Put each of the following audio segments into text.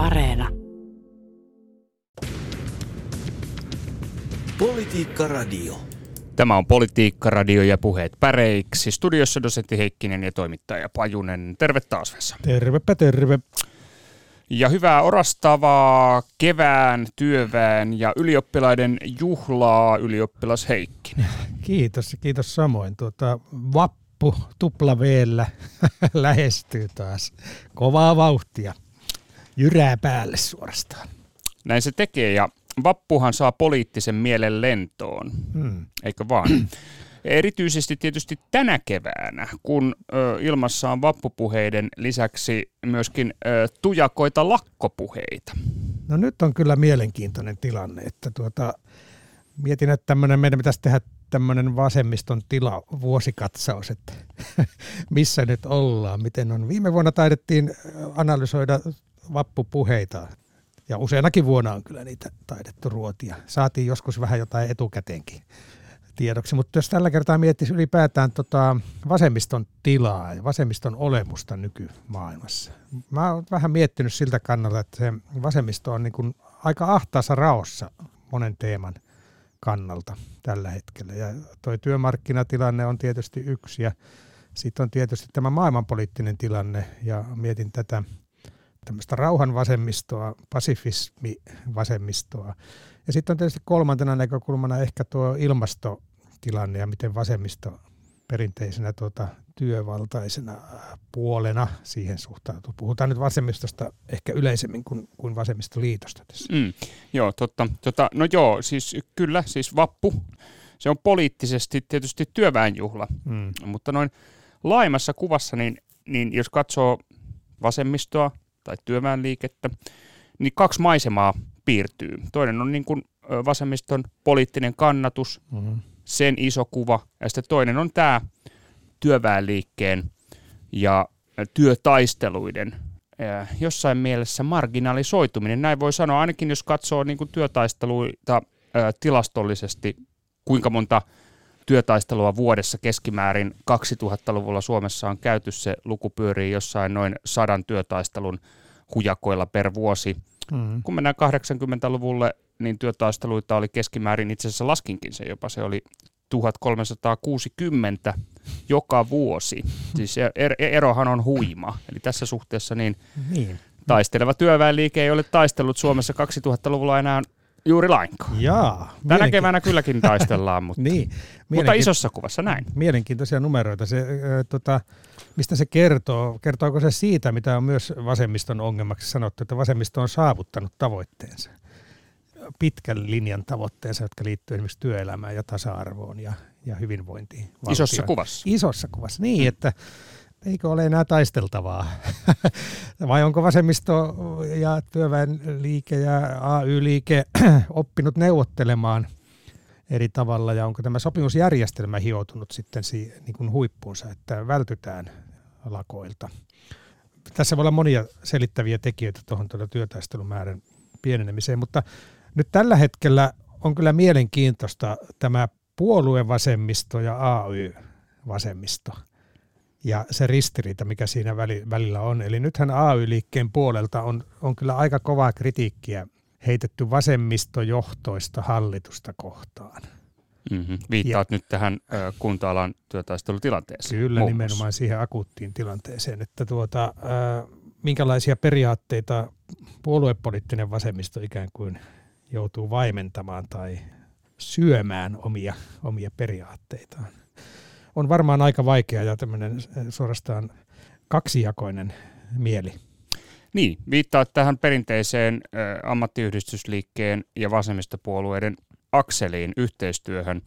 Areena. Politiikka Radio. Tämä on Politiikka Radio ja puheet päreiksi. Studiossa dosentti Heikkinen ja toimittaja Pajunen. Terve taas Vesa. Tervepä terve. Ja hyvää orastavaa kevään, työväen ja ylioppilaiden juhlaa ylioppilas Heikkinen. Kiitos, kiitos samoin. Tuota, vappu tupla lähestyy taas. Kovaa vauhtia. Jyrää päälle suorastaan. Näin se tekee ja vappuhan saa poliittisen mielen lentoon, hmm. eikö vaan? Erityisesti tietysti tänä keväänä, kun ö, ilmassa on vappupuheiden lisäksi myöskin ö, tujakoita lakkopuheita. No nyt on kyllä mielenkiintoinen tilanne, että tuota, mietin, että tämmönen, meidän pitäisi tehdä tämmöinen vasemmiston tila vuosikatsaus, että missä nyt ollaan, miten on. Viime vuonna taidettiin analysoida vappupuheita ja useanakin vuonna on kyllä niitä taidettu ruotia. Saatiin joskus vähän jotain etukäteenkin tiedoksi, mutta jos tällä kertaa miettisi ylipäätään tota vasemmiston tilaa ja vasemmiston olemusta nykymaailmassa. Mä oon vähän miettinyt siltä kannalta, että se vasemmisto on niin kuin aika ahtaassa raossa monen teeman kannalta tällä hetkellä. Ja toi työmarkkinatilanne on tietysti yksi ja sitten on tietysti tämä maailmanpoliittinen tilanne ja mietin tätä tämmöistä rauhan vasemmistoa, pasifismi vasemmistoa. Ja sitten on tietysti kolmantena näkökulmana ehkä tuo ilmastotilanne ja miten vasemmisto perinteisenä tuota, työvaltaisena puolena siihen suhtautuu. Puhutaan nyt vasemmistosta ehkä yleisemmin kuin, kuin vasemmistoliitosta tässä. Mm, joo, totta. Tota, no joo, siis kyllä, siis vappu, se on poliittisesti tietysti työväenjuhla, mm. mutta noin laajemmassa kuvassa, niin, niin jos katsoo vasemmistoa, tai työväenliikettä, niin kaksi maisemaa piirtyy. Toinen on niin kuin vasemmiston poliittinen kannatus, mm-hmm. sen iso kuva, ja sitten toinen on tämä työväenliikkeen ja työtaisteluiden jossain mielessä marginalisoituminen. Näin voi sanoa, ainakin jos katsoo niin kuin työtaisteluita tilastollisesti, kuinka monta työtaistelua vuodessa keskimäärin 2000-luvulla Suomessa on käyty. Se luku pyörii jossain noin sadan työtaistelun hujakoilla per vuosi. Mm. Kun mennään 80-luvulle, niin työtaisteluita oli keskimäärin, itse asiassa laskinkin se jopa, se oli 1360 joka vuosi. Siis er, erohan on huima. Eli tässä suhteessa niin, niin. taisteleva työväenliike ei ole taistellut Suomessa 2000-luvulla enää Juuri lainkaan. Jaa. Tänä keväänä kylläkin taistellaan, mutta, niin, mutta isossa kuvassa näin. Mielenkiintoisia numeroita. Se, äh, tota, mistä se kertoo? Kertooko se siitä, mitä on myös vasemmiston ongelmaksi sanottu, että vasemmisto on saavuttanut tavoitteensa? Pitkän linjan tavoitteensa, jotka liittyvät esimerkiksi työelämään ja tasa-arvoon ja, ja hyvinvointiin. Valtion. Isossa kuvassa. Isossa kuvassa, niin, että eikö ole enää taisteltavaa? Vai onko vasemmisto ja työväenliike ja AY-liike oppinut neuvottelemaan eri tavalla ja onko tämä sopimusjärjestelmä hioutunut sitten niin kuin huippuunsa, että vältytään lakoilta? Tässä voi olla monia selittäviä tekijöitä tuohon työtaistelumäärän pienenemiseen, mutta nyt tällä hetkellä on kyllä mielenkiintoista tämä puoluevasemmisto ja AY-vasemmisto – ja se ristiriita, mikä siinä välillä on. Eli nythän AY-liikkeen puolelta on, on kyllä aika kovaa kritiikkiä heitetty vasemmistojohtoista hallitusta kohtaan. Mm-hmm. Viittaat ja, nyt tähän ö, kunta-alan työtaistelutilanteeseen. Kyllä, nimenomaan siihen akuuttiin tilanteeseen, että tuota, ö, minkälaisia periaatteita puoluepoliittinen vasemmisto ikään kuin joutuu vaimentamaan tai syömään omia, omia periaatteitaan on varmaan aika vaikea ja tämmöinen eh, suorastaan kaksijakoinen mieli. Niin, viittaa tähän perinteiseen ä, ammattiyhdistysliikkeen ja vasemmistopuolueiden akseliin yhteistyöhön.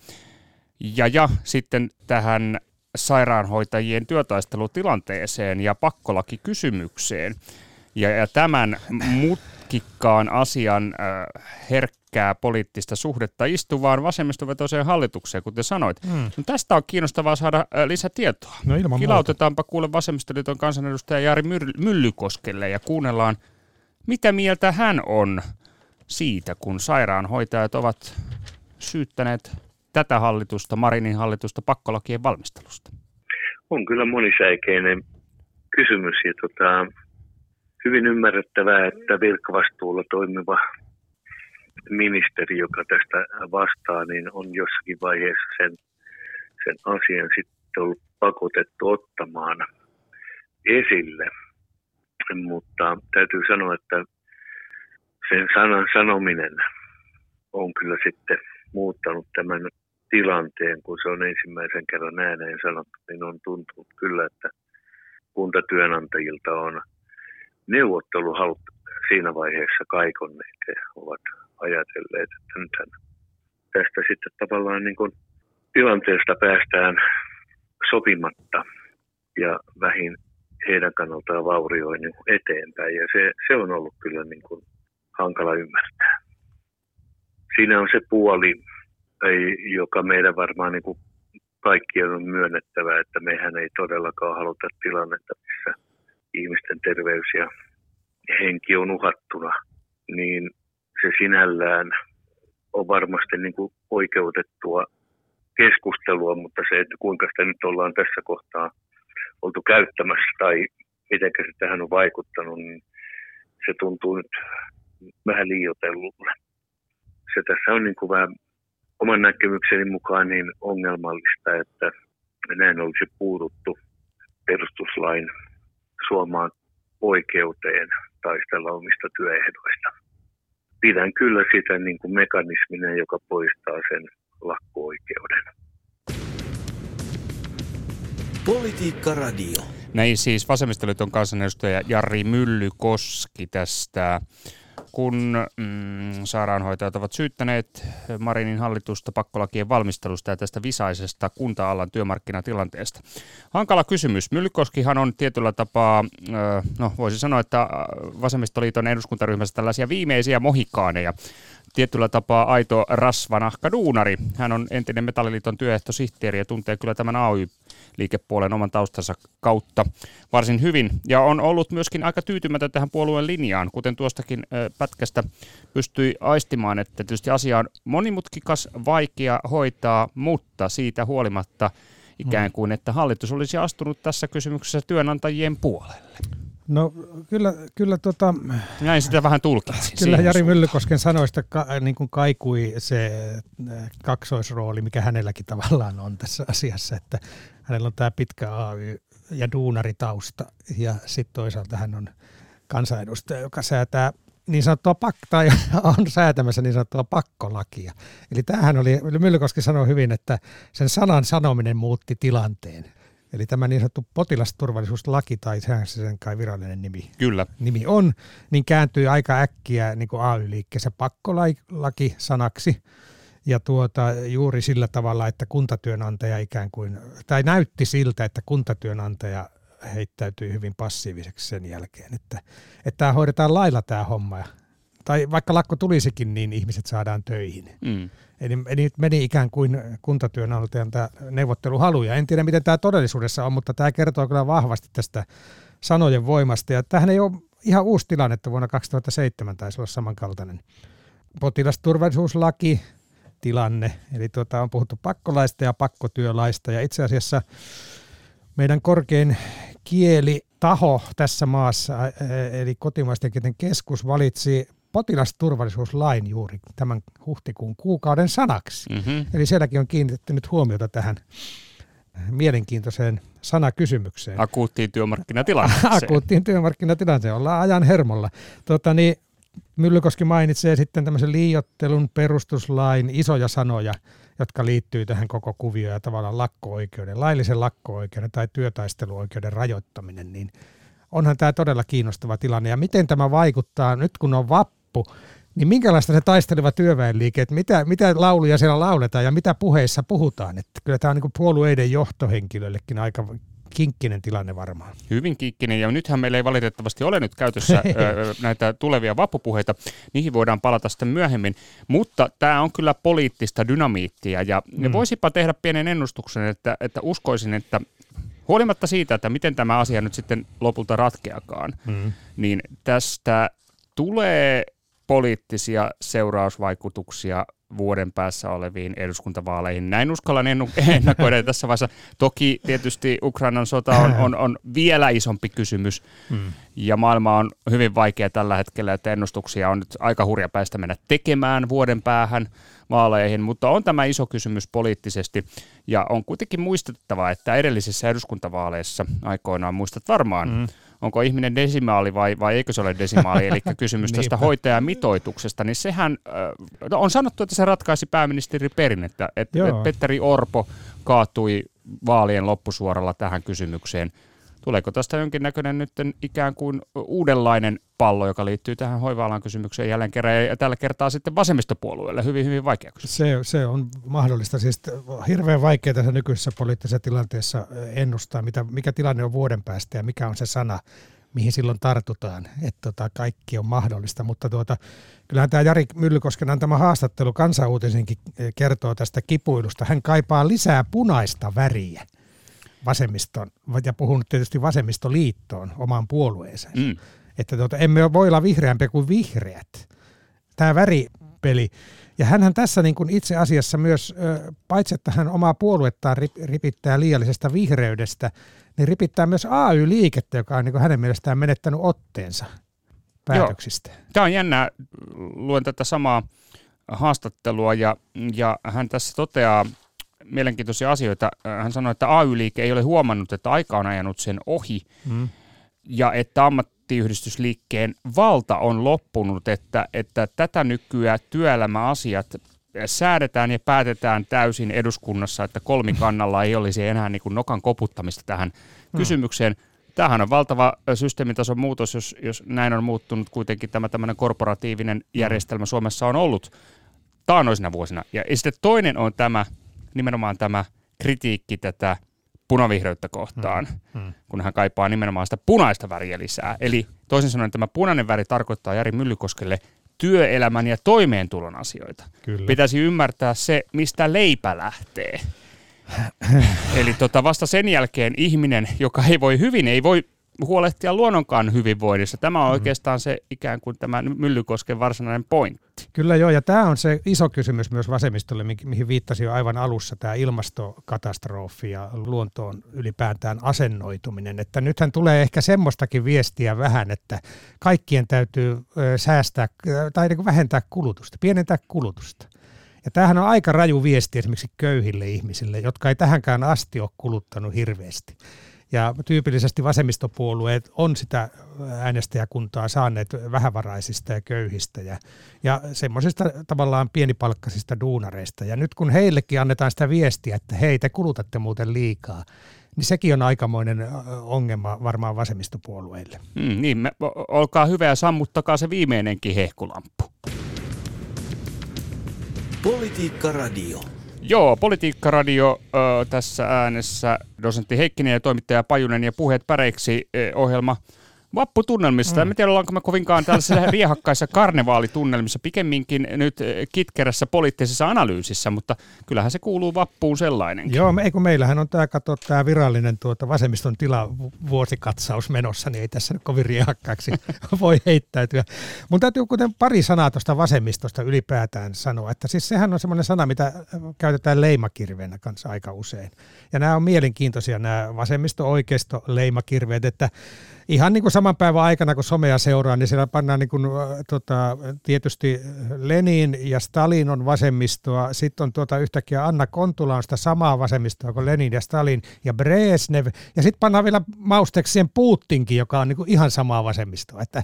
Ja, ja sitten tähän sairaanhoitajien työtaistelutilanteeseen ja pakkolakikysymykseen. Ja, ja tämän mutkikkaan asian äh, herkkää poliittista suhdetta istuvaan vasemmistovetoiseen hallitukseen, kuten sanoit. Mm. No tästä on kiinnostavaa saada äh, lisätietoa. No ilman Kilautetaanpa kuule vasemmistoliiton kansanedustaja Jari Myllykoskelle ja kuunnellaan, mitä mieltä hän on siitä, kun sairaanhoitajat ovat syyttäneet tätä hallitusta, Marinin hallitusta, pakkolakien valmistelusta. On kyllä monisäikeinen kysymys ja tota, hyvin ymmärrettävää, että virkavastuulla toimiva ministeri, joka tästä vastaa, niin on jossakin vaiheessa sen, sen asian sitten ollut pakotettu ottamaan esille. Mutta täytyy sanoa, että sen sanan sanominen on kyllä sitten muuttanut tämän tilanteen, kun se on ensimmäisen kerran ääneen sanottu, niin on tuntunut kyllä, että kuntatyönantajilta on neuvotteluhalut siinä vaiheessa kaikonneet ja ovat ajatelleet, että nythän tästä sitten tavallaan niin kuin tilanteesta päästään sopimatta ja vähin heidän kannaltaan vaurioin niin eteenpäin. Ja se, se on ollut kyllä niin kuin hankala ymmärtää. Siinä on se puoli, joka meidän varmaan niin kuin kaikkien on myönnettävä, että mehän ei todellakaan haluta tilannetta, missä ihmisten terveys ja henki on uhattuna, niin se sinällään on varmasti niin kuin oikeutettua keskustelua, mutta se, että kuinka sitä nyt ollaan tässä kohtaa oltu käyttämässä tai miten se tähän on vaikuttanut, niin se tuntuu nyt vähän liioitellulle. Se tässä on niin kuin vähän oman näkemykseni mukaan niin ongelmallista, että näin olisi puututtu perustuslain suomaan oikeuteen taistella omista työehdoista. Pidän kyllä sitä niin kuin mekanismina, joka poistaa sen lakko-oikeuden. Politiikka Radio. Näin siis vasemmistoliiton kansanedustaja Jari Myllykoski tästä kun mm, sairaanhoitajat ovat syyttäneet Marinin hallitusta pakkolakien valmistelusta ja tästä visaisesta kunta-alan työmarkkinatilanteesta. Hankala kysymys. Myllykoskihan on tietyllä tapaa, no voisi sanoa, että vasemmistoliiton eduskuntaryhmässä tällaisia viimeisiä mohikaaneja tietyllä tapaa aito rasvanahka duunari. Hän on entinen Metalliliiton työehtosihteeri ja tuntee kyllä tämän AY-liikepuolen oman taustansa kautta varsin hyvin. Ja on ollut myöskin aika tyytymätön tähän puolueen linjaan, kuten tuostakin pätkästä pystyi aistimaan, että tietysti asia on monimutkikas, vaikea hoitaa, mutta siitä huolimatta ikään kuin, että hallitus olisi astunut tässä kysymyksessä työnantajien puolelle. No kyllä, kyllä tota, Näin sitä vähän tulkitsin. Kyllä Jari suuntaan. Myllykosken sanoista ka, niin kuin kaikui se äh, kaksoisrooli, mikä hänelläkin tavallaan on tässä asiassa, että hänellä on tämä pitkä AY- ja duunaritausta ja sitten toisaalta hän on kansanedustaja, joka säätää niin sanottua pak- tai on säätämässä niin sanottua pakkolakia. Eli tämähän oli, Myllykoski sanoi hyvin, että sen sanan sanominen muutti tilanteen. Eli tämä niin sanottu potilasturvallisuuslaki, tai sehän se sen kai virallinen nimi, Kyllä. nimi on, niin kääntyy aika äkkiä niin kuin AY-liikkeessä pakkolaki sanaksi. Ja tuota, juuri sillä tavalla, että kuntatyönantaja ikään kuin, tai näytti siltä, että kuntatyönantaja heittäytyi hyvin passiiviseksi sen jälkeen, että, että tämä hoidetaan lailla tämä homma. Tai vaikka lakko tulisikin, niin ihmiset saadaan töihin. Mm. Eli, eli meni ikään kuin kuntatyönantajan tämä neuvotteluhalu. Ja en tiedä, miten tämä todellisuudessa on, mutta tämä kertoo kyllä vahvasti tästä sanojen voimasta. Ja tähän ei ole ihan uusi tilanne, että vuonna 2007 taisi olla samankaltainen potilasturvallisuuslaki tilanne. Eli tuota, on puhuttu pakkolaista ja pakkotyölaista. Ja itse asiassa meidän korkein kielitaho tässä maassa, eli kotimaisten keskus, valitsi potilasturvallisuuslain juuri tämän huhtikuun kuukauden sanaksi. Mm-hmm. Eli sielläkin on kiinnitetty nyt huomiota tähän mielenkiintoiseen sanakysymykseen. Akuuttiin työmarkkinatilanteeseen. Akuuttiin työmarkkinatilanteeseen, ollaan ajan hermolla. Tota, niin, Myllykoski mainitsee sitten tämmöisen liiottelun perustuslain isoja sanoja, jotka liittyy tähän koko kuvioon ja tavallaan lakko-oikeuden, laillisen lakko-oikeuden tai työtaisteluoikeuden rajoittaminen, niin onhan tämä todella kiinnostava tilanne. Ja miten tämä vaikuttaa nyt, kun on vappu, loppu, niin minkälaista se taisteleva työväenliike, että mitä, mitä lauluja siellä lauletaan ja mitä puheissa puhutaan. Että kyllä tämä on niin puolueiden johtohenkilöillekin aika kinkkinen tilanne varmaan. Hyvin kinkkinen, ja nythän meillä ei valitettavasti ole nyt käytössä näitä tulevia vappupuheita. Niihin voidaan palata sitten myöhemmin, mutta tämä on kyllä poliittista dynamiittia, ja mm. voisipa tehdä pienen ennustuksen, että, että uskoisin, että huolimatta siitä, että miten tämä asia nyt sitten lopulta ratkeakaan, mm. niin tästä tulee poliittisia seurausvaikutuksia vuoden päässä oleviin eduskuntavaaleihin. Näin uskallan ennakoida tässä vaiheessa. Toki tietysti Ukrainan sota on, on, on vielä isompi kysymys hmm. ja maailma on hyvin vaikea tällä hetkellä, että ennustuksia on nyt aika hurja päästä mennä tekemään vuoden päähän vaaleihin, mutta on tämä iso kysymys poliittisesti ja on kuitenkin muistettava, että edellisissä eduskuntavaaleissa aikoinaan muistat varmaan, hmm onko ihminen desimaali vai, vai eikö se ole desimaali, eli kysymys tästä hoitajamitoituksesta, niin sehän no on sanottu, että se ratkaisi pääministeri Perin, että, että Petteri Orpo kaatui vaalien loppusuoralla tähän kysymykseen. Tuleeko tästä jonkinnäköinen nyt ikään kuin uudenlainen pallo, joka liittyy tähän hoiva kysymykseen jälleen kerran, ja tällä kertaa sitten vasemmistopuolueelle hyvin, hyvin vaikea kysymys. Se, se on mahdollista. Siis hirveän vaikea tässä nykyisessä poliittisessa tilanteessa ennustaa, mitä, mikä tilanne on vuoden päästä ja mikä on se sana, mihin silloin tartutaan, että tota, kaikki on mahdollista. Mutta tuota, kyllähän tämä Jari Myllykosken antama haastattelu kansanuutisinkin kertoo tästä kipuilusta. Hän kaipaa lisää punaista väriä vasemmiston, ja puhun tietysti vasemmistoliittoon, omaan puolueeseen. Mm. Että tuota, emme voi olla vihreämpiä kuin vihreät. Tämä väripeli. Ja hänhän tässä niin kuin itse asiassa myös, paitsi että hän omaa puoluettaan ripittää liiallisesta vihreydestä, niin ripittää myös AY-liikettä, joka on niin kuin hänen mielestään menettänyt otteensa päätöksistä. Joo. Tämä on jännä. Luen tätä samaa haastattelua ja, ja hän tässä toteaa mielenkiintoisia asioita. Hän sanoi, että AY-liike ei ole huomannut, että aika on ajanut sen ohi mm. ja että ammattiyhdistysliikkeen valta on loppunut, että, että tätä nykyään työelämäasiat säädetään ja päätetään täysin eduskunnassa, että kolmikannalla ei olisi enää niin kuin nokan koputtamista tähän mm. kysymykseen. Tämähän on valtava systeemitason muutos, jos, jos näin on muuttunut kuitenkin tämä tämmöinen korporatiivinen mm. järjestelmä Suomessa on ollut taanoisina vuosina. Ja sitten toinen on tämä, nimenomaan tämä kritiikki tätä punavihreyttä kohtaan, mm, mm. kun hän kaipaa nimenomaan sitä punaista väriä lisää. Eli toisin sanoen tämä punainen väri tarkoittaa Jari Myllykoskelle työelämän ja toimeentulon asioita. Kyllä. Pitäisi ymmärtää se, mistä leipä lähtee. Eli tota, vasta sen jälkeen ihminen, joka ei voi hyvin, ei voi huolehtia luonnonkaan hyvinvoinnista. Tämä on mm. oikeastaan se ikään kuin tämä Myllykosken varsinainen pointti. Kyllä joo, ja tämä on se iso kysymys myös vasemmistolle, mihin viittasin jo aivan alussa, tämä ilmastokatastrofi ja luontoon ylipäätään asennoituminen. Että nythän tulee ehkä semmoistakin viestiä vähän, että kaikkien täytyy säästää tai niin vähentää kulutusta, pienentää kulutusta. Ja tämähän on aika raju viesti esimerkiksi köyhille ihmisille, jotka ei tähänkään asti ole kuluttanut hirveästi. Ja tyypillisesti vasemmistopuolueet on sitä äänestäjäkuntaa saaneet vähävaraisista ja köyhistä ja, ja semmoisista tavallaan pienipalkkaisista duunareista. Ja nyt kun heillekin annetaan sitä viestiä, että hei te kulutatte muuten liikaa, niin sekin on aikamoinen ongelma varmaan vasemmistopuolueille. Mm, niin, me, olkaa hyvä ja sammuttakaa se viimeinenkin hehkulamppu. Politiikka Radio. Joo, Politiikka-radio ö, tässä äänessä. Dosentti Heikkinen ja toimittaja Pajunen ja puheet päreiksi ohjelma – vapputunnelmista. Mm. En tiedä, ollaanko me kovinkaan tällaisessa riehakkaissa karnevaalitunnelmissa, pikemminkin nyt eh, kitkerässä poliittisessa analyysissä, mutta kyllähän se kuuluu vappuun sellainen. Joo, me, kun meillähän on tämä, kato, tämä virallinen tuota, vasemmiston tila vuosikatsaus menossa, niin ei tässä nyt kovin riehakkaaksi voi heittäytyä. Mun täytyy kuten pari sanaa tuosta vasemmistosta ylipäätään sanoa, että siis sehän on semmoinen sana, mitä käytetään leimakirveenä kanssa aika usein. Ja nämä on mielenkiintoisia nämä vasemmisto-oikeisto leimakirveet, että ihan niin kuin saman päivän aikana, kun somea seuraa, niin siellä pannaan niin kuin, tota, tietysti Lenin ja Stalin on vasemmistoa, sitten on tuota, yhtäkkiä Anna Kontula on sitä samaa vasemmistoa kuin Lenin ja Stalin ja Brezhnev, ja sitten pannaan vielä mausteeksi siihen Putinkin, joka on niin kuin ihan samaa vasemmistoa, että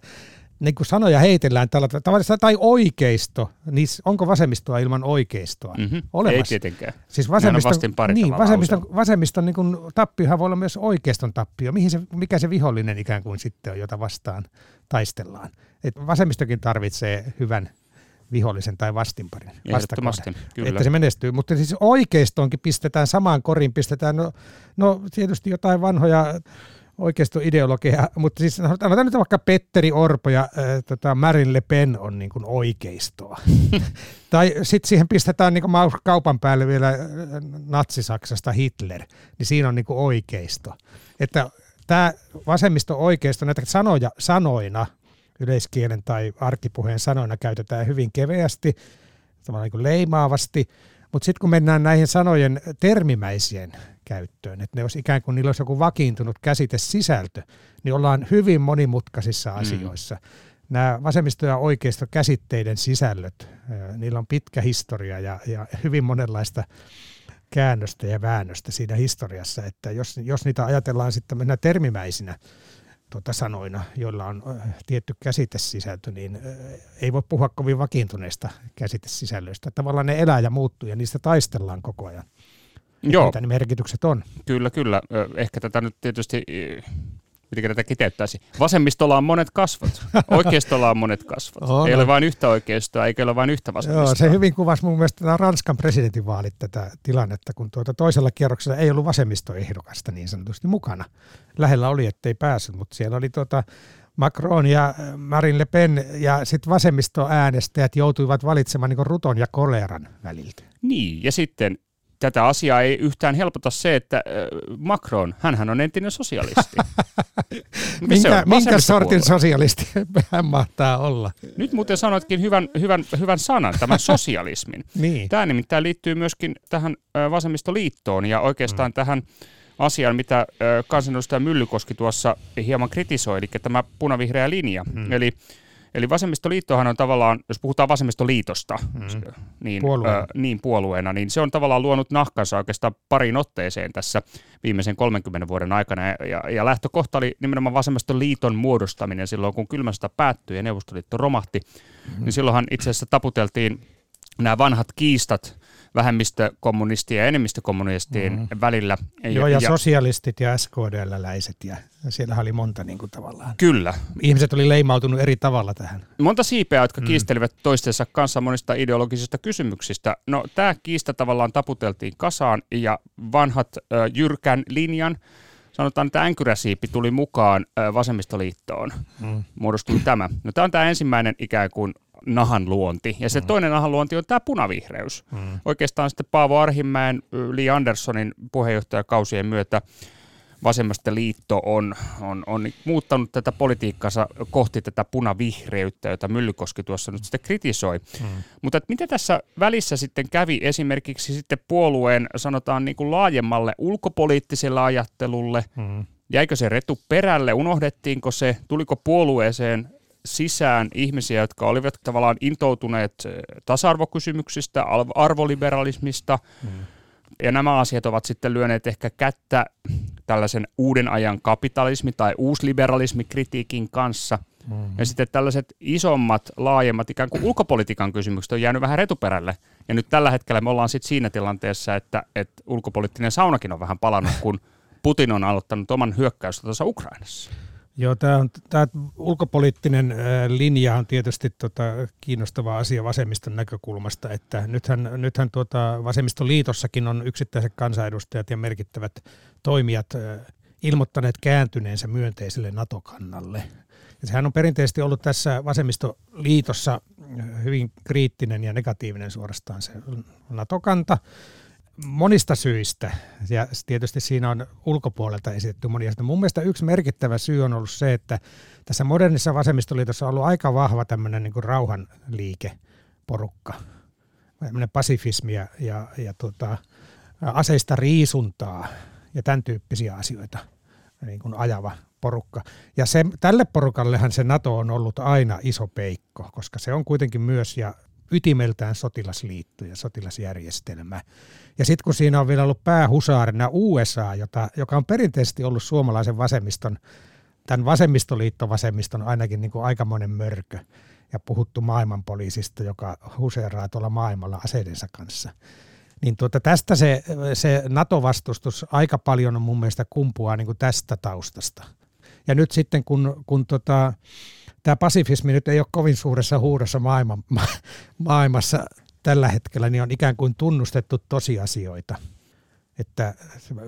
niin kuin sanoja heitellään tällä tavalla, tai oikeisto, niin onko vasemmistoa ilman oikeistoa mm-hmm. olemassa? Ei tietenkään. Siis vasemmiston, niin, vasemmiston, vasemmiston niin kuin tappiohan voi olla myös oikeiston tappio. Mihin se, mikä se vihollinen ikään kuin sitten on, jota vastaan taistellaan? Et vasemmistokin tarvitsee hyvän vihollisen tai vastinparin kyllä. että se menestyy. Mutta siis oikeistoonkin pistetään samaan koriin, pistetään no, no tietysti jotain vanhoja oikeistoideologia, mutta siis sanotaan nyt vaikka Petteri Orpo ja äh, tota Marine Le Pen on niin kuin oikeistoa. tai sitten siihen pistetään niin kuin kaupan päälle vielä Natsi-Saksasta Hitler, niin siinä on niin kuin oikeisto. Että tämä vasemmisto-oikeisto, näitä sanoja sanoina, yleiskielen tai arkipuheen sanoina käytetään hyvin keveästi, tavallaan niin leimaavasti, mutta sitten kun mennään näihin sanojen termimäisien käyttöön, että ne olisi ikään kuin niillä olisi joku vakiintunut käsite sisältö, niin ollaan hyvin monimutkaisissa mm. asioissa. Mm. Nämä vasemmisto- ja oikeisto käsitteiden sisällöt, niillä on pitkä historia ja, ja hyvin monenlaista käännöstä ja väännöstä siinä historiassa, että jos, jos niitä ajatellaan sitten mennä termimäisinä tuota sanoina, joilla on tietty käsitesisältö, niin ei voi puhua kovin vakiintuneista käsitesisällöistä. Tavallaan ne elää ja muuttuu ja niistä taistellaan koko ajan. Joo. Mitä ne merkitykset on. Kyllä, kyllä. Ehkä tätä nyt tietysti miten tätä kiteyttäisi. Vasemmistolla on monet kasvot, oikeistolla on monet kasvot. On. Ei ole vain yhtä oikeistoa, eikä ole vain yhtä vasemmistoa. Joo, se hyvin kuvasi mun mielestä nämä Ranskan presidentinvaalit tätä tilannetta, kun tuota toisella kierroksella ei ollut vasemmistoehdokasta niin sanotusti mukana. Lähellä oli, ettei päässyt, mutta siellä oli tuota Macron ja Marine Le Pen ja sitten vasemmistoäänestäjät joutuivat valitsemaan niin ruton ja koleran väliltä. Niin, ja sitten tätä asiaa ei yhtään helpota se, että Macron, hän on entinen sosialisti. minkä, minkä sortin sosialisti hän mahtaa olla? Nyt muuten sanoitkin hyvän, hyvän, hyvän sanan, tämän sosialismin. niin. Tämä nimittäin liittyy myöskin tähän vasemmistoliittoon ja oikeastaan mm. tähän asiaan, mitä kansanedustaja Myllykoski tuossa hieman kritisoi, eli tämä punavihreä linja. Mm. Eli Eli vasemmistoliittohan on tavallaan, jos puhutaan vasemmistoliitosta, mm. niin, puolueena. Ö, niin puolueena, niin se on tavallaan luonut nahkansa oikeastaan parin otteeseen tässä viimeisen 30 vuoden aikana. Ja, ja lähtökohta oli nimenomaan vasemmistoliiton muodostaminen silloin, kun kylmästä päättyi ja Neuvostoliitto romahti. Mm. Niin silloinhan itse asiassa taputeltiin nämä vanhat kiistat vähemmistökommunistien ja enemmistökommunistien mm. välillä. Joo, ja, ja sosialistit ja SKDL-läiset, ja siellä oli monta niin kuin tavallaan. Kyllä. Ihmiset oli leimautunut eri tavalla tähän. Monta siipeä, jotka mm. kiistelivät toistensa kanssa monista ideologisista kysymyksistä. No, tämä kiista tavallaan taputeltiin kasaan, ja vanhat äh, jyrkän linjan, sanotaan, että änkyräsiipi tuli mukaan vasemmistoliittoon. Mm. Muodostui tämä. No, tämä on tämä ensimmäinen ikään kuin nahan luonti. Ja se mm. toinen nahan luonti on tämä punavihreys. Mm. Oikeastaan sitten Paavo Arhimäen, Li Anderssonin puheenjohtajakausien myötä vasemmasta liitto on, on, on muuttanut tätä politiikkansa kohti tätä punavihreyttä, jota Myllykoski tuossa nyt sitten kritisoi. Mm. Mutta että mitä tässä välissä sitten kävi esimerkiksi sitten puolueen, sanotaan niin kuin laajemmalle ulkopoliittiselle ajattelulle, mm. Jäikö se retu perälle, unohdettiinko se, tuliko puolueeseen sisään ihmisiä, jotka olivat tavallaan intoutuneet eh, tasa-arvokysymyksistä, arvoliberalismista, mm. ja nämä asiat ovat sitten lyöneet ehkä kättä tällaisen uuden ajan kapitalismi- tai uusliberalismikritiikin kanssa. Mm-hmm. Ja sitten tällaiset isommat, laajemmat ikään kuin ulkopolitiikan kysymykset on jäänyt vähän retuperälle. Ja nyt tällä hetkellä me ollaan sitten siinä tilanteessa, että, että ulkopoliittinen saunakin on vähän palannut, kun Putin on aloittanut oman hyökkäystä tuossa Ukrainassa. Joo, tämä, on, tämä ulkopoliittinen linja on tietysti tota, kiinnostava asia vasemmiston näkökulmasta, että nythän, nythän tuota, vasemmistoliitossakin on yksittäiset kansanedustajat ja merkittävät toimijat ilmoittaneet kääntyneensä myönteiselle NATO-kannalle. Ja sehän on perinteisesti ollut tässä vasemmistoliitossa hyvin kriittinen ja negatiivinen suorastaan se NATO-kanta monista syistä, ja tietysti siinä on ulkopuolelta esitetty monia. Mun mielestä yksi merkittävä syy on ollut se, että tässä modernissa vasemmistoliitossa on ollut aika vahva tämmöinen niin rauhanliikeporukka, tämmöinen pasifismi ja, ja, ja tota, aseista riisuntaa ja tämän tyyppisiä asioita niin kuin ajava porukka. Ja se, tälle porukallehan se NATO on ollut aina iso peikko, koska se on kuitenkin myös ja ytimeltään sotilasliitto ja sotilasjärjestelmä. Ja sitten kun siinä on vielä ollut päähusaarina USA, jota, joka on perinteisesti ollut suomalaisen vasemmiston, tämän vasemmistoliitto-vasemmiston ainakin niin kuin aikamoinen mörkö, ja puhuttu maailmanpoliisista, joka huseeraa tuolla maailmalla aseidensa kanssa. Niin tuota, tästä se, se NATO-vastustus aika paljon on mun mielestä kumpuaa niin kuin tästä taustasta. Ja nyt sitten kun, kun tota, tämä pasifismi nyt ei ole kovin suuressa huudossa maailman, ma, maailmassa tällä hetkellä, niin on ikään kuin tunnustettu tosiasioita, että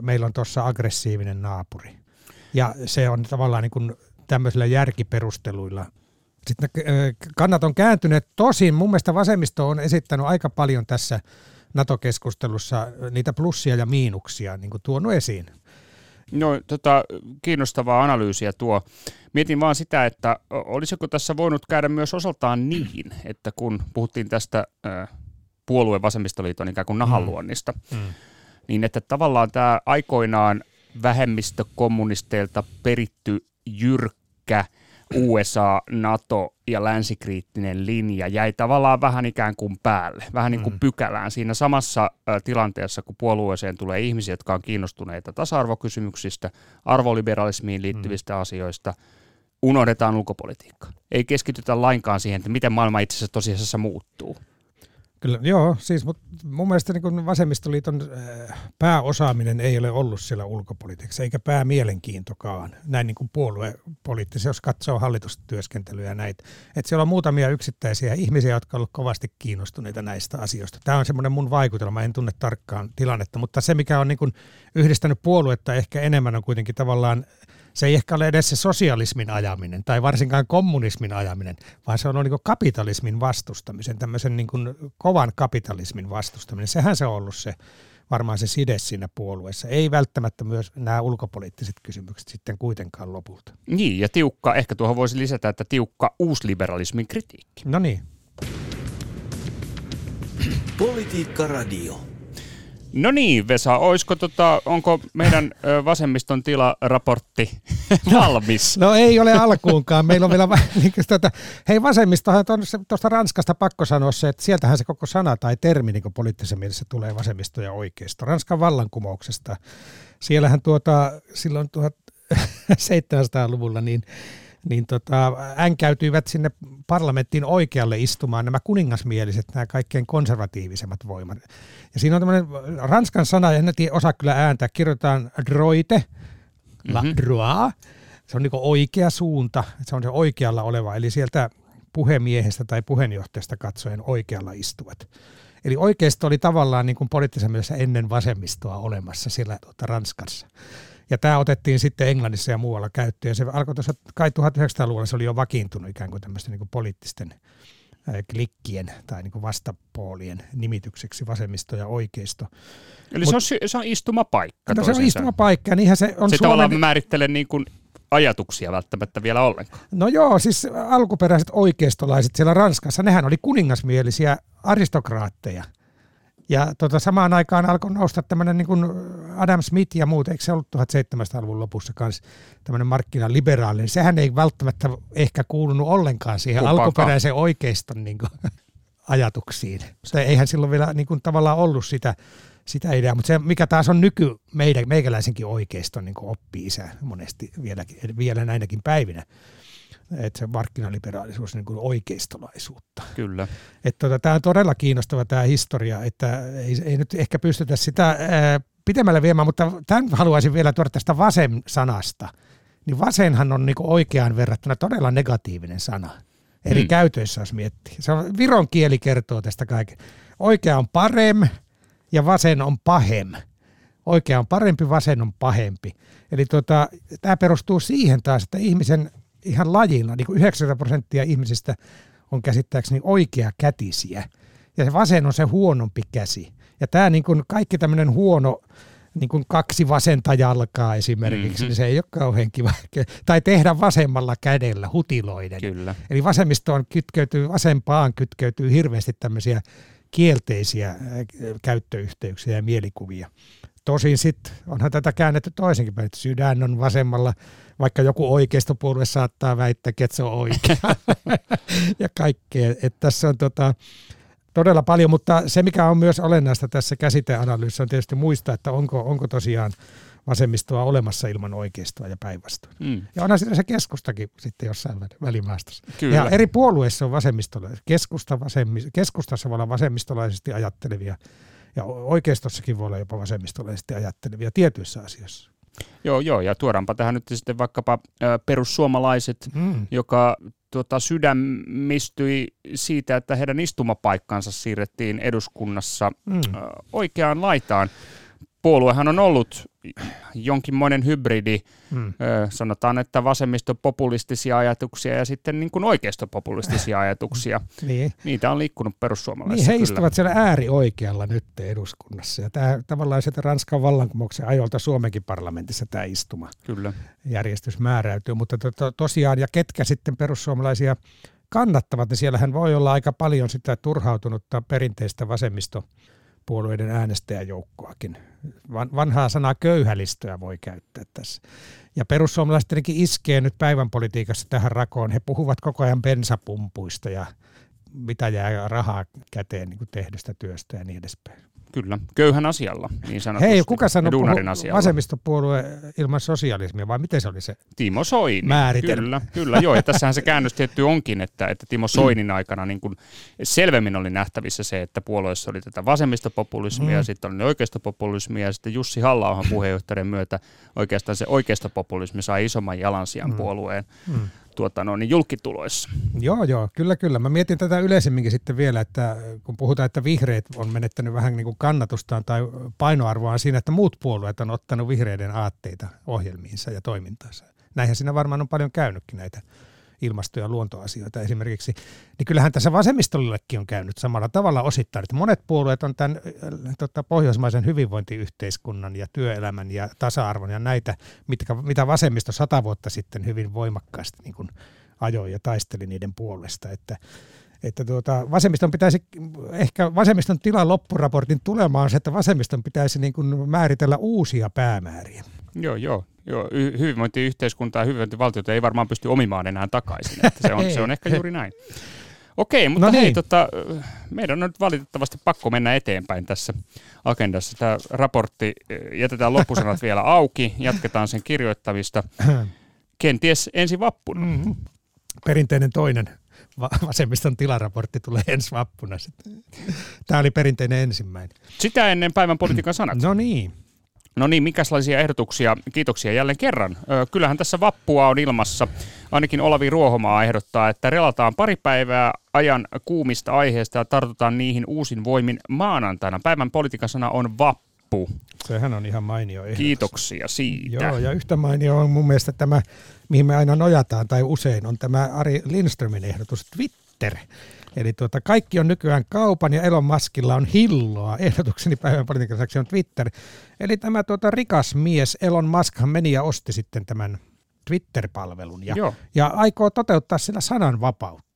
meillä on tuossa aggressiivinen naapuri. Ja se on tavallaan niin kuin tämmöisillä järkiperusteluilla. Sitten kannat on kääntyneet. Tosin mun mielestä vasemmisto on esittänyt aika paljon tässä NATO-keskustelussa niitä plussia ja miinuksia niin kuin tuonut esiin. No, tota, kiinnostavaa analyysiä tuo. Mietin vaan sitä, että olisiko tässä voinut käydä myös osaltaan niin, että kun puhuttiin tästä äh, puolueen vasemmistoliiton ikään kuin nahanluonnista. Mm. Mm. Niin että tavallaan tämä aikoinaan vähemmistökommunisteilta peritty jyrkkä USA, NATO ja länsikriittinen linja jäi tavallaan vähän ikään kuin päälle, vähän niin kuin mm. pykälään siinä samassa tilanteessa, kun puolueeseen tulee ihmisiä, jotka on kiinnostuneita tasa-arvokysymyksistä, arvoliberalismiin liittyvistä mm. asioista, unohdetaan ulkopolitiikka. Ei keskitytä lainkaan siihen, että miten maailma itse asiassa tosiasiassa muuttuu. Kyllä, joo, siis mutta mun mielestä niin vasemmistoliiton äh, pääosaaminen ei ole ollut siellä ulkopolitiikassa, eikä päämielenkiintokaan, näin niin puoluepoliittisesti, jos katsoo hallitustyöskentelyä ja näitä. Että siellä on muutamia yksittäisiä ihmisiä, jotka ovat kovasti kiinnostuneita näistä asioista. Tämä on semmoinen mun vaikutelma, en tunne tarkkaan tilannetta, mutta se mikä on niin yhdistänyt puoluetta ehkä enemmän on kuitenkin tavallaan se ei ehkä ole edes se sosialismin ajaminen tai varsinkaan kommunismin ajaminen, vaan se on niin kapitalismin vastustamisen, tämmöisen niin kuin kovan kapitalismin vastustaminen. Sehän se on ollut se varmaan se side siinä puolueessa. Ei välttämättä myös nämä ulkopoliittiset kysymykset sitten kuitenkaan lopulta. Niin, ja tiukka, ehkä tuohon voisi lisätä, että tiukka uusliberalismin kritiikki. No niin. Politiikka Radio. No niin, Vesa, oisko tota, onko meidän vasemmiston tilaraportti valmis? No, no ei ole alkuunkaan. Meillä on vielä, niin, tota, hei vasemmistohan tuosta Ranskasta pakko sanoa se, että sieltähän se koko sana tai termi niin poliittisessa mielessä tulee vasemmisto ja oikeisto. Ranskan vallankumouksesta. Siellähän tuota, silloin 1700-luvulla niin niin tota, änkäytyivät sinne parlamenttiin oikealle istumaan nämä kuningasmieliset, nämä kaikkein konservatiivisemmat voimat. Ja siinä on tämmöinen ranskan sana, en tiedä osaa kyllä ääntää, kirjoitetaan droite, la mm-hmm. droit. Se on niin oikea suunta, se on se oikealla oleva, eli sieltä puhemiehestä tai puheenjohtajasta katsoen oikealla istuvat. Eli oikeisto oli tavallaan niin kuin poliittisen mielessä ennen vasemmistoa olemassa siellä tuota Ranskassa. Ja tämä otettiin sitten Englannissa ja muualla käyttöön. Ja se alkoi tuossa kai 1900-luvulla, se oli jo vakiintunut ikään kuin tämmöisten niin poliittisten klikkien tai niin kuin vastapuolien nimitykseksi vasemmisto ja oikeisto. Eli Mut, se, on, se on istumapaikka. No se on istumapaikka, niinhän se on se Suomen... määrittele niin kuin ajatuksia välttämättä vielä ollenkaan. No joo, siis alkuperäiset oikeistolaiset siellä Ranskassa, nehän oli kuningasmielisiä aristokraatteja – ja tota, samaan aikaan alkoi nousta tämmöinen niin kuin Adam Smith ja muut, eikö se ollut 1700-luvun lopussa kanssa tämmöinen markkinaliberaalinen. Sehän ei välttämättä ehkä kuulunut ollenkaan siihen Kumpaakaan. alkuperäiseen oikeiston niin kuin, ajatuksiin. Se eihän silloin vielä niin kuin, tavallaan ollut sitä, sitä ideaa, mutta se mikä taas on nyky meidän, meikäläisenkin oikeiston niin oppi-isä monesti vielä, vielä näinäkin päivinä, että se markkinaliberaalisuus niin kuin oikeistolaisuutta. Kyllä. Että tota, tämä on todella kiinnostava tämä historia, että ei, ei nyt ehkä pystytä sitä ää, pitemmälle viemään, mutta tämän haluaisin vielä tuoda tästä vasen-sanasta. Niin vasenhan on niin kuin oikeaan verrattuna todella negatiivinen sana. Eri hmm. käytöissä, jos miettii. Se on, viron kieli kertoo tästä kaiken. Oikea on parem ja vasen on pahem. Oikea on parempi, vasen on pahempi. Eli tota, tämä perustuu siihen taas, että ihmisen ihan lajilla, niin kuin 90 prosenttia ihmisistä on käsittääkseni oikea kätisiä. Ja se vasen on se huonompi käsi. Ja tämä niin kuin kaikki tämmöinen huono, niin kuin kaksi vasenta jalkaa esimerkiksi, mm-hmm. niin se ei ole kauhean kiva. Tai tehdä vasemmalla kädellä, hutiloiden. Kyllä. Eli vasemmistoon kytkeytyy, vasempaan kytkeytyy hirveästi tämmöisiä kielteisiä käyttöyhteyksiä ja mielikuvia. Tosin sitten onhan tätä käännetty toisenkin päin, että sydän on vasemmalla, vaikka joku oikeistopuolue saattaa väittää, että se on oikea ja kaikkea. Että tässä on tota, todella paljon, mutta se mikä on myös olennaista tässä käsiteanalyysissä on tietysti muistaa, että onko, onko tosiaan vasemmistoa olemassa ilman oikeistoa ja päinvastoin. Mm. Ja onhan se keskustakin sitten jossain välimaastossa. Kyllä. Ja eri puolueissa on vasemmistolaisia. Keskusta, vasemmi, keskustassa voi olla vasemmistolaisesti ajattelevia ja oikeistossakin voi olla jopa vasemmistolaisesti ajattelevia tietyissä asioissa. Joo, joo, ja tuodaanpa tähän nyt sitten vaikkapa perussuomalaiset, mm. joka tuota, sydämistyi siitä, että heidän istumapaikkansa siirrettiin eduskunnassa mm. oikeaan laitaan puoluehan on ollut jonkinmoinen hybridi, hmm. sanotaan, että vasemmistopopulistisia ajatuksia ja sitten niin kuin oikeistopopulistisia ajatuksia. niin. Niitä on liikkunut perussuomalaisissa. Niin, he istuvat siellä äärioikealla nyt eduskunnassa. Ja tämä tavallaan sieltä Ranskan vallankumouksen ajolta Suomenkin parlamentissa tämä istuma. Kyllä. Järjestys määräytyy, mutta to, to, tosiaan, ja ketkä sitten perussuomalaisia kannattavat, niin siellähän voi olla aika paljon sitä turhautunutta perinteistä vasemmistopuolueiden äänestäjäjoukkoakin. Vanhaa sanaa köyhälistöä voi käyttää tässä. Ja perussuomalaiset iskee nyt päivän politiikassa tähän rakoon. He puhuvat koko ajan bensapumpuista ja mitä jää rahaa käteen niin tehdystä työstä ja niin edespäin. Kyllä, köyhän asialla, niin sanotusti. Hei, kuka sanoi vasemmistopuolue ilman sosialismia, vai miten se oli se Timo Soini. määritelmä? Kyllä, kyllä joo, ja tässähän se käännös tietty onkin, että, että Timo Soinin aikana niin kuin selvemmin oli nähtävissä se, että puolueessa oli tätä vasemmistopopulismia, mm. sitten oli oikeistopopulismia, ja sitten Jussi halla puheenjohtajan myötä oikeastaan se oikeistopopulismi sai isomman jalansijan mm. puolueen mm tuota, no, niin julkituloissa. Joo, joo, kyllä, kyllä. Mä mietin tätä yleisemminkin sitten vielä, että kun puhutaan, että vihreät on menettänyt vähän niin kuin kannatustaan tai painoarvoaan siinä, että muut puolueet on ottanut vihreiden aatteita ohjelmiinsa ja toimintaansa. Näinhän siinä varmaan on paljon käynytkin näitä ilmasto- ja luontoasioita esimerkiksi, niin kyllähän tässä vasemmistollekin on käynyt samalla tavalla osittain, että monet puolueet on tämän äh, tota, pohjoismaisen hyvinvointiyhteiskunnan ja työelämän ja tasa-arvon ja näitä, mitkä, mitä vasemmisto sata vuotta sitten hyvin voimakkaasti niin kuin ajoi ja taisteli niiden puolesta, että että tuota, vasemmiston pitäisi, ehkä vasemmiston tilan loppuraportin tulemaan se, että vasemmiston pitäisi niin kuin määritellä uusia päämääriä. Joo, joo. joo. Hyvinvointiyhteiskunta ja hyvinvointivaltiota ei varmaan pysty omimaan enää takaisin. Että se, on, se on ehkä juuri näin. Okei, mutta no niin. hei, tota, meidän on nyt valitettavasti pakko mennä eteenpäin tässä agendassa. Tämä raportti eh, jätetään loppusanat vielä auki, jatketaan sen kirjoittamista. Kenties ensi vappuna. Mm-hmm. Perinteinen toinen vasemmiston tilaraportti tulee ensi vappuna. Tämä oli perinteinen ensimmäinen. Sitä ennen päivän politiikan sanat. No niin. No niin, mikäslaisia ehdotuksia? Kiitoksia jälleen kerran. Kyllähän tässä vappua on ilmassa. Ainakin Olavi Ruohomaa ehdottaa, että relataan pari päivää ajan kuumista aiheista ja tartutaan niihin uusin voimin maanantaina. Päivän politiikan sana on vappu. Sehän on ihan mainio ehdotus. Kiitoksia siitä. Joo, ja yhtä mainio on mun mielestä tämä, mihin me aina nojataan tai usein, on tämä Ari Lindströmin ehdotus Twitter. Eli tuota, kaikki on nykyään kaupan ja Elon Muskilla on hilloa. Ehdotukseni päivän politiikan on Twitter. Eli tämä tuota, rikas mies Elon Muskhan meni ja osti sitten tämän Twitter-palvelun ja, ja aikoo toteuttaa sillä sananvapautta.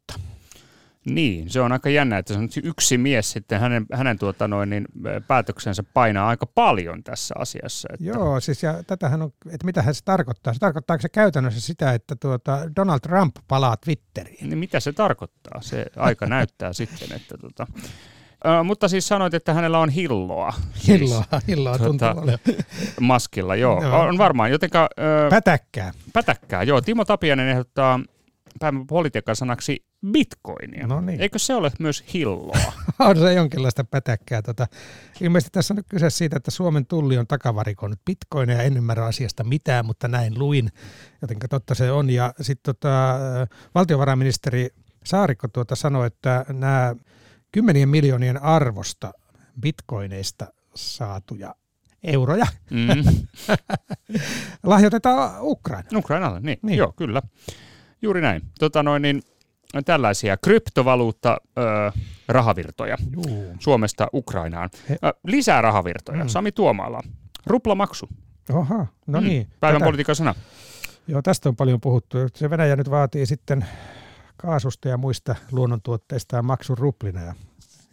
Niin, se on aika jännä, että se on yksi mies sitten, hänen, hänen tuota noin, niin päätöksensä painaa aika paljon tässä asiassa. Että... Joo, siis ja tätähän on, että mitä se tarkoittaa? Se tarkoittaako se käytännössä sitä, että tuota Donald Trump palaa Twitteriin? Niin mitä se tarkoittaa? Se aika näyttää sitten, että tuota, Ö, mutta siis sanoit, että hänellä on hilloa. Hilloa, siis, hilloa tuntuu tuota, Maskilla, joo. No. On varmaan. Jotenka, ö, pätäkkää. Pätäkkää, joo. Timo Tapianen ehdottaa päivän politiikan sanaksi bitcoinia. No niin. Eikö se ole myös hilloa? on se jonkinlaista pätäkkää. Tota, ilmeisesti tässä on nyt kyse siitä, että Suomen tulli on takavarikoinut bitcoinia. En ymmärrä asiasta mitään, mutta näin luin, joten totta se on. Ja sitten tota, valtiovarainministeri Saarikko tuota sanoi, että nämä kymmenien miljoonien arvosta bitcoineista saatuja euroja mm. lahjoitetaan Ukraina. Ukrainalle, niin. niin. Joo, kyllä. Juuri näin. Tota noin, niin, tällaisia kryptovaluutta ö, rahavirtoja Juu. Suomesta Ukrainaan. Ö, lisää rahavirtoja. Mm. Sami Tuomaala. Ruplamaksu. Oha, no mm. niin. Päivän Tätä... politiikan sana. Joo, tästä on paljon puhuttu. Se Venäjä nyt vaatii sitten kaasusta ja muista luonnontuotteista maksun ruplina ja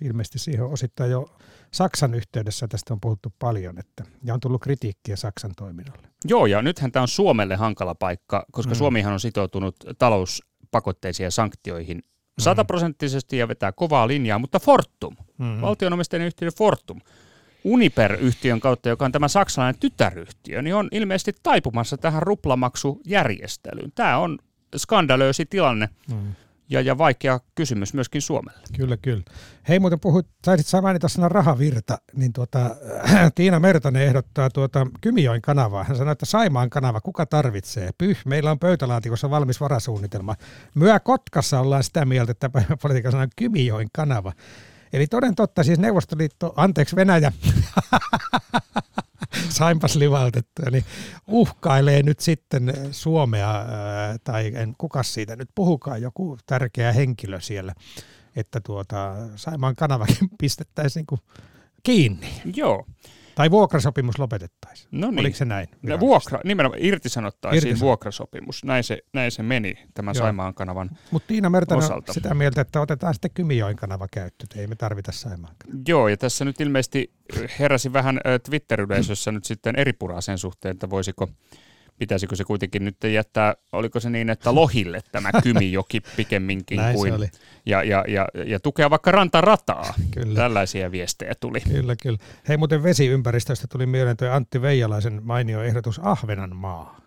ilmeisesti siihen osittain jo Saksan yhteydessä tästä on puhuttu paljon, että, ja on tullut kritiikkiä Saksan toiminnalle. Joo, ja nythän tämä on Suomelle hankala paikka, koska mm. Suomihan on sitoutunut talouspakotteisiin ja sanktioihin mm. sataprosenttisesti ja vetää kovaa linjaa, mutta Fortum, mm. valtionomistajan yhtiö Fortum, Uniper-yhtiön kautta, joka on tämä saksalainen tytäryhtiö, niin on ilmeisesti taipumassa tähän ruplamaksujärjestelyyn. Tämä on skandalöösi tilanne. Mm ja, ja vaikea kysymys myöskin Suomelle. Kyllä, kyllä. Hei, muuten puhuit, saisit saa mainita sanan rahavirta, niin tuota, Tiina Mertonen ehdottaa tuota Kymijoen kanavaa. Hän sanoi, että Saimaan kanava, kuka tarvitsee? Pyh, meillä on pöytälaatikossa valmis varasuunnitelma. Myö Kotkassa ollaan sitä mieltä, että politiikan sana Kymijoen kanava. Eli toden totta, siis Neuvostoliitto, anteeksi Venäjä, sainpas livaltettua, niin uhkailee nyt sitten Suomea, tai en, kuka siitä nyt puhukaan, joku tärkeä henkilö siellä, että tuota, Saimaan kanavakin pistettäisiin niin kiinni. Joo. Tai vuokrasopimus lopetettaisiin. No niin. Oliko se näin? No, vuokra, nimenomaan irtisanottaisiin Irtisan- vuokrasopimus. Näin se, näin se meni tämän Joo. Saimaan kanavan. Mutta Tiina Mertanen on osalta. sitä mieltä, että otetaan sitten Kymijoen kanava käyttöön. Ei me tarvita Saimaan kanavaa. Joo, ja tässä nyt ilmeisesti heräsi vähän Twitter-yleisössä nyt sitten eri puraa sen suhteen, että voisiko, pitäisikö se kuitenkin nyt jättää, oliko se niin, että lohille tämä Kymijoki pikemminkin Näin kuin, oli. Ja, ja, ja, ja tukea vaikka rantarataa. Kyllä. Tällaisia viestejä tuli. Kyllä, kyllä. Hei muuten vesiympäristöstä tuli mieleen tuo Antti Veijalaisen mainio ehdotus Ahvenanmaa.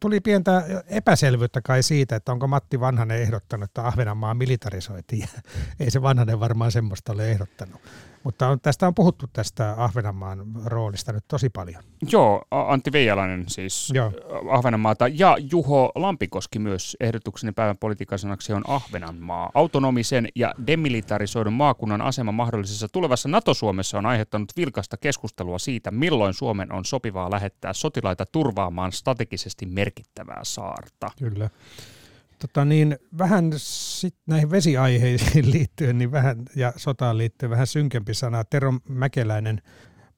Tuli pientä epäselvyyttä kai siitä, että onko Matti Vanhanen ehdottanut, että Ahvenanmaa militarisoitiin. Ei se Vanhanen varmaan semmoista ole ehdottanut. Mutta on, tästä on puhuttu tästä Ahvenanmaan roolista nyt tosi paljon. Joo, Antti Veijalainen siis Joo. Ahvenanmaata ja Juho Lampikoski myös ehdotukseni päivän politiikan sanaksi on Ahvenanmaa. Autonomisen ja demilitarisoidun maakunnan asema mahdollisessa tulevassa NATO-Suomessa on aiheuttanut vilkasta keskustelua siitä, milloin Suomen on sopivaa lähettää sotilaita turvaamaan strategisesti merkittävää saarta. Kyllä. Tota niin, vähän sit näihin vesiaiheisiin liittyen niin vähän, ja sotaan liittyen vähän synkempi sana. Tero Mäkeläinen,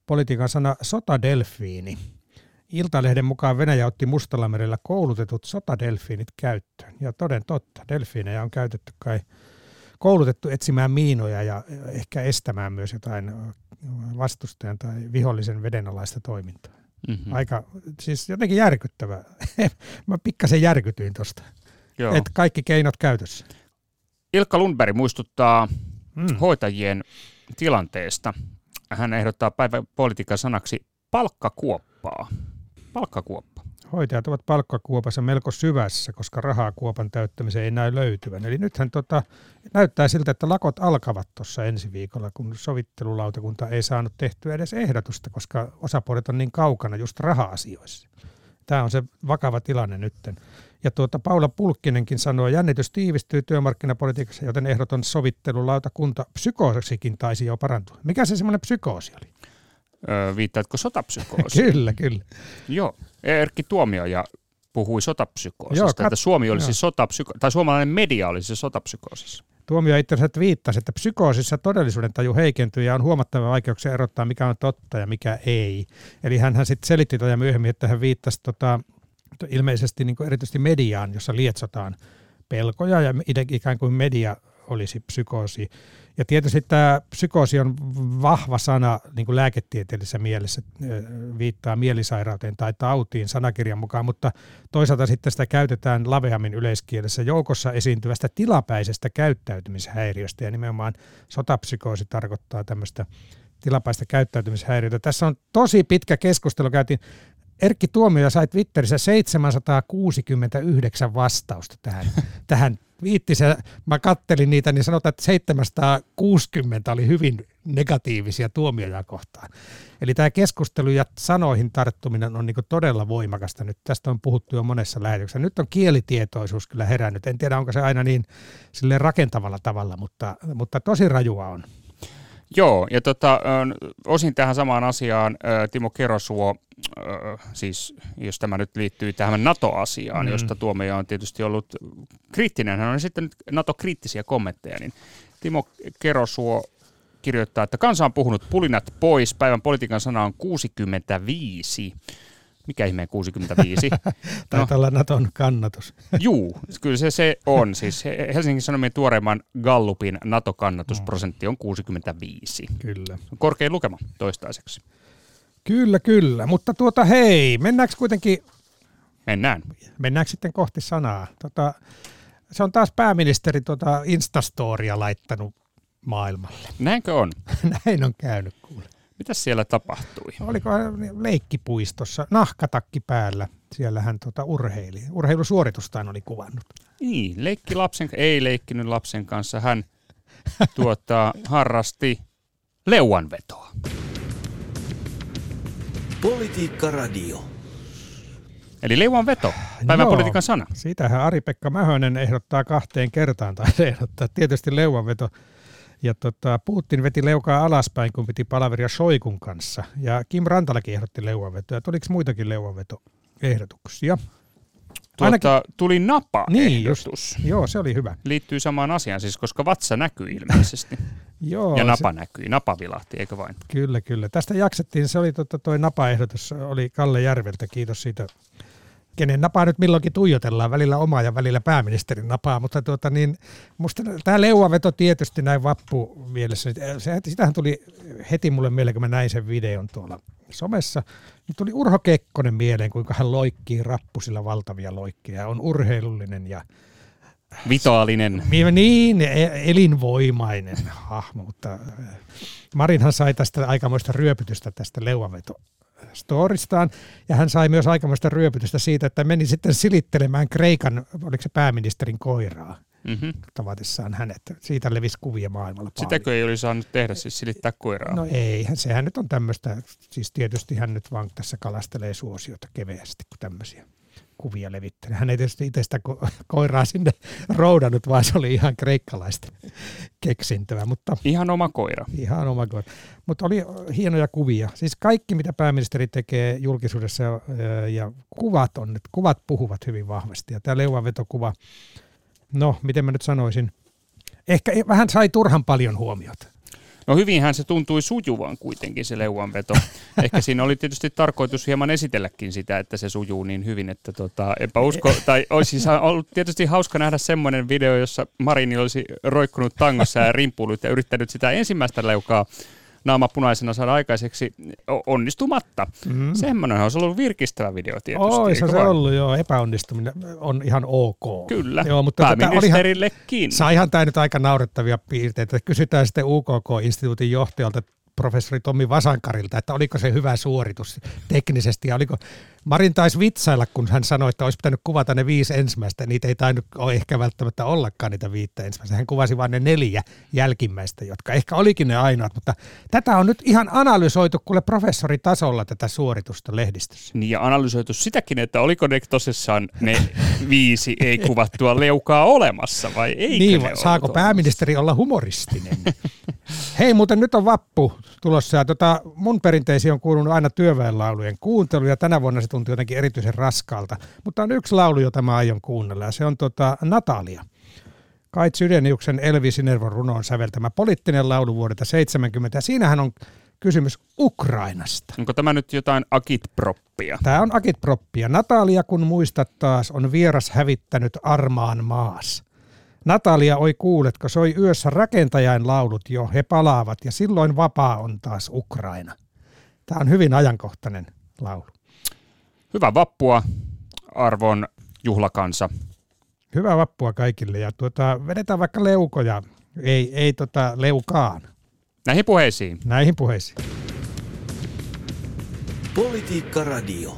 politiikan sana sotadelfiini. Iltalehden mukaan Venäjä otti Mustallamerellä koulutetut sotadelfiinit käyttöön. Ja toden totta, delfiinejä on käytetty kai koulutettu etsimään miinoja ja ehkä estämään myös jotain vastustajan tai vihollisen vedenalaista toimintaa. Mm-hmm. Aika, siis jotenkin järkyttävää. Mä pikkasen järkytyin tuosta Joo. että kaikki keinot käytössä. Ilkka Lundberg muistuttaa Mm. hoitajien tilanteesta. Hän ehdottaa päivän politiikan sanaksi palkkakuoppaa. Palkkakuoppa. Hoitajat ovat palkkakuopassa melko syvässä, koska rahaa kuopan täyttämiseen ei näy löytyvän. Eli nythän tota, näyttää siltä, että lakot alkavat tuossa ensi viikolla, kun sovittelulautakunta ei saanut tehtyä edes ehdotusta, koska osapuolet on niin kaukana just raha-asioissa. Tämä on se vakava tilanne nytten. Ja tuota, Paula Pulkkinenkin sanoi, jännitys tiivistyy työmarkkinapolitiikassa, joten ehdoton sovittelulautakunta psykoosikin taisi jo parantua. Mikä se semmoinen psykoosi oli? Öö, viittaatko sotapsykoosiin? Kyllä, kyllä. Joo. Erkki Tuomioja puhui sotapsykoosista, Joo, että kat- Suomi olisi joo. sotapsyko- tai suomalainen media olisi sotapsykoosissa. Tuomio itse asiassa viittasi, että psykoosissa todellisuuden taju heikentyy ja on huomattavia vaikeuksia erottaa, mikä on totta ja mikä ei. Eli hän sitten selitti tätä myöhemmin, että hän viittasi tota, ilmeisesti niin kuin erityisesti mediaan, jossa lietsotaan pelkoja ja ikään kuin media olisi psykoosi. Ja tietysti tämä psykoosi on vahva sana niin kuin lääketieteellisessä mielessä, viittaa mielisairauteen tai tautiin sanakirjan mukaan, mutta toisaalta sitten sitä käytetään laveammin yleiskielessä joukossa esiintyvästä tilapäisestä käyttäytymishäiriöstä ja nimenomaan sotapsykoosi tarkoittaa tämmöistä tilapäistä käyttäytymishäiriötä. Tässä on tosi pitkä keskustelu. Käytiin Erkki Tuomioja sai Twitterissä 769 vastausta tähän, tähän viittisen. Mä kattelin niitä, niin sanotaan, että 760 oli hyvin negatiivisia tuomioja kohtaan. Eli tämä keskustelu ja sanoihin tarttuminen on niin todella voimakasta. Nyt tästä on puhuttu jo monessa lähetyksessä. Nyt on kielitietoisuus kyllä herännyt. En tiedä, onko se aina niin sille rakentavalla tavalla, mutta, mutta tosi rajua on. Joo, ja tota, osin tähän samaan asiaan Timo Kerosuo, siis jos tämä nyt liittyy tähän NATO-asiaan, Mm. josta Tuomioja on tietysti ollut kriittinen, hän on sitten NATO-kriittisiä kommentteja, niin Timo Kerosuo kirjoittaa, että kansa on puhunut pulinat pois, päivän politiikan sana on 65. Mikä ihmeen 65? Taitaa olla Naton kannatus. Juu, kyllä se, se on. Siis He- Helsingin Sanomien tuoreimman Gallupin NATO-kannatusprosentti on 65. Kyllä. Korkein lukema toistaiseksi. Kyllä, kyllä. Mutta tuota hei, mennäänkö kuitenkin, Mennään. mennäänkö sitten kohti sanaa? Tota, se on taas pääministeri tuota Instastoria laittanut maailmalle. Näinkö on? Näin on käynyt kuule. Mitäs siellä tapahtui? Oliko hän leikkipuistossa, nahkatakki päällä, siellä hän tuota urheili. Urheilusuoritustaan oli kuvannut. Niin, leikki lapsen, ei leikkinyt lapsen kanssa. Hän tuota, harrasti leuanvetoa. Politiikka Radio. Eli leuanveto, päivän Joo. politiikan sana. Siitähän Ari-Pekka Mähönen ehdottaa kahteen kertaan, tai ehdottaa tietysti leuanveto. Ja tota, Putin veti leukaa alaspäin, kun piti palaveria Shoikun kanssa. Ja Kim Rantalakin ehdotti leuanvetoa. Tuliko muitakin leuanvetoehdotuksia? tuota, Ainakin... tuli napa niin, just, Joo, se oli hyvä. Liittyy samaan asiaan siis, koska vatsa näkyy ilmeisesti. Joo, ja napa se... näkyi, napa vilahti, eikö vain? Kyllä, kyllä. Tästä jaksettiin, se oli tota, toi napa-ehdotus, oli Kalle Järveltä, kiitos siitä kenen napaa nyt milloinkin tuijotellaan, välillä omaa ja välillä pääministerin napaa, mutta tuota niin, musta tämä leuaveto tietysti näin vappu mielessä, se, sitähän tuli heti mulle mieleen, kun mä näin sen videon tuolla somessa, niin tuli Urho Kekkonen mieleen, kuinka hän loikkii rappusilla valtavia loikkia, on urheilullinen ja Vitoaalinen. Niin, e- elinvoimainen hahmo, mutta Marinhan sai tästä aikamoista ryöpytystä tästä leuaveto storistaan, ja hän sai myös aikamoista ryöpytystä siitä, että meni sitten silittelemään Kreikan, oliko se pääministerin koiraa, mm-hmm. tavatessaan hänet. Siitä levisi kuvia maailmalla paljon. Sitäkö ei olisi saanut tehdä, siis silittää koiraa? No ei, sehän nyt on tämmöistä, siis tietysti hän nyt vaan tässä kalastelee suosiota keveästi, kuin tämmöisiä kuvia levittänyt. Hän ei tietysti itse sitä ko- koiraa sinne roudannut, vaan se oli ihan kreikkalaista keksintöä. Mutta ihan oma koira. Ihan oma koira. Mutta oli hienoja kuvia. Siis kaikki, mitä pääministeri tekee julkisuudessa ja, ja kuvat on, että kuvat puhuvat hyvin vahvasti. Ja tämä leuanvetokuva, no miten mä nyt sanoisin, ehkä vähän sai turhan paljon huomiota. No hyvinhän se tuntui sujuvan kuitenkin se leuanveto. Ehkä siinä oli tietysti tarkoitus hieman esitelläkin sitä, että se sujuu niin hyvin, että tota, enpä usko, tai olisi ollut tietysti hauska nähdä semmoinen video, jossa Marini olisi roikkunut tangossa ja rimpuillut ja yrittänyt sitä ensimmäistä leukaa naama punaisena saada aikaiseksi onnistumatta. Mm. Semmoinen olisi ollut virkistävä video tietysti. Oi, se on ollut, joo. Epäonnistuminen on ihan ok. Kyllä, joo, mutta tota, pääministerillekin. Tota, saihan tämä nyt aika naurettavia piirteitä. Kysytään sitten UKK-instituutin johtajalta, professori Tommi Vasankarilta, että oliko se hyvä suoritus teknisesti ja oliko, Marin taisi vitsailla, kun hän sanoi, että olisi pitänyt kuvata ne viisi ensimmäistä. Niitä ei tainnut ole ehkä välttämättä ollakaan niitä viittä ensimmäistä. Hän kuvasi vain ne neljä jälkimmäistä, jotka ehkä olikin ne ainoat. Mutta tätä on nyt ihan analysoitu kuule professoritasolla tätä suoritusta lehdistössä. Niin ja analysoitu sitäkin, että oliko ne tosissaan ne viisi ei kuvattua leukaa olemassa vai ei? Niin, saako pääministeri olla humoristinen? Hei, muuten nyt on vappu tulossa ja tota, mun perinteisiin on kuulunut aina työväenlaulujen kuuntelu ja tänä vuonna se tuntui jotenkin erityisen raskaalta. Mutta on yksi laulu, jota mä aion kuunnella ja se on tota Natalia. Kait Sydeniuksen Elvi Sinervon runoon säveltämä poliittinen laulu vuodelta 70 ja siinähän on kysymys Ukrainasta. Onko tämä nyt jotain akitproppia? Tämä on akitproppia. Natalia, kun muistat taas, on vieras hävittänyt armaan maas. Natalia, oi kuuletko, soi yössä rakentajain laulut jo, he palaavat ja silloin vapaa on taas Ukraina. Tämä on hyvin ajankohtainen laulu. Hyvää vappua, arvon juhlakansa. Hyvää vappua kaikille ja tuota, vedetään vaikka leukoja, ei, ei tota leukaan. Näihin puheisiin. Näihin puheisiin. Politiikka Radio.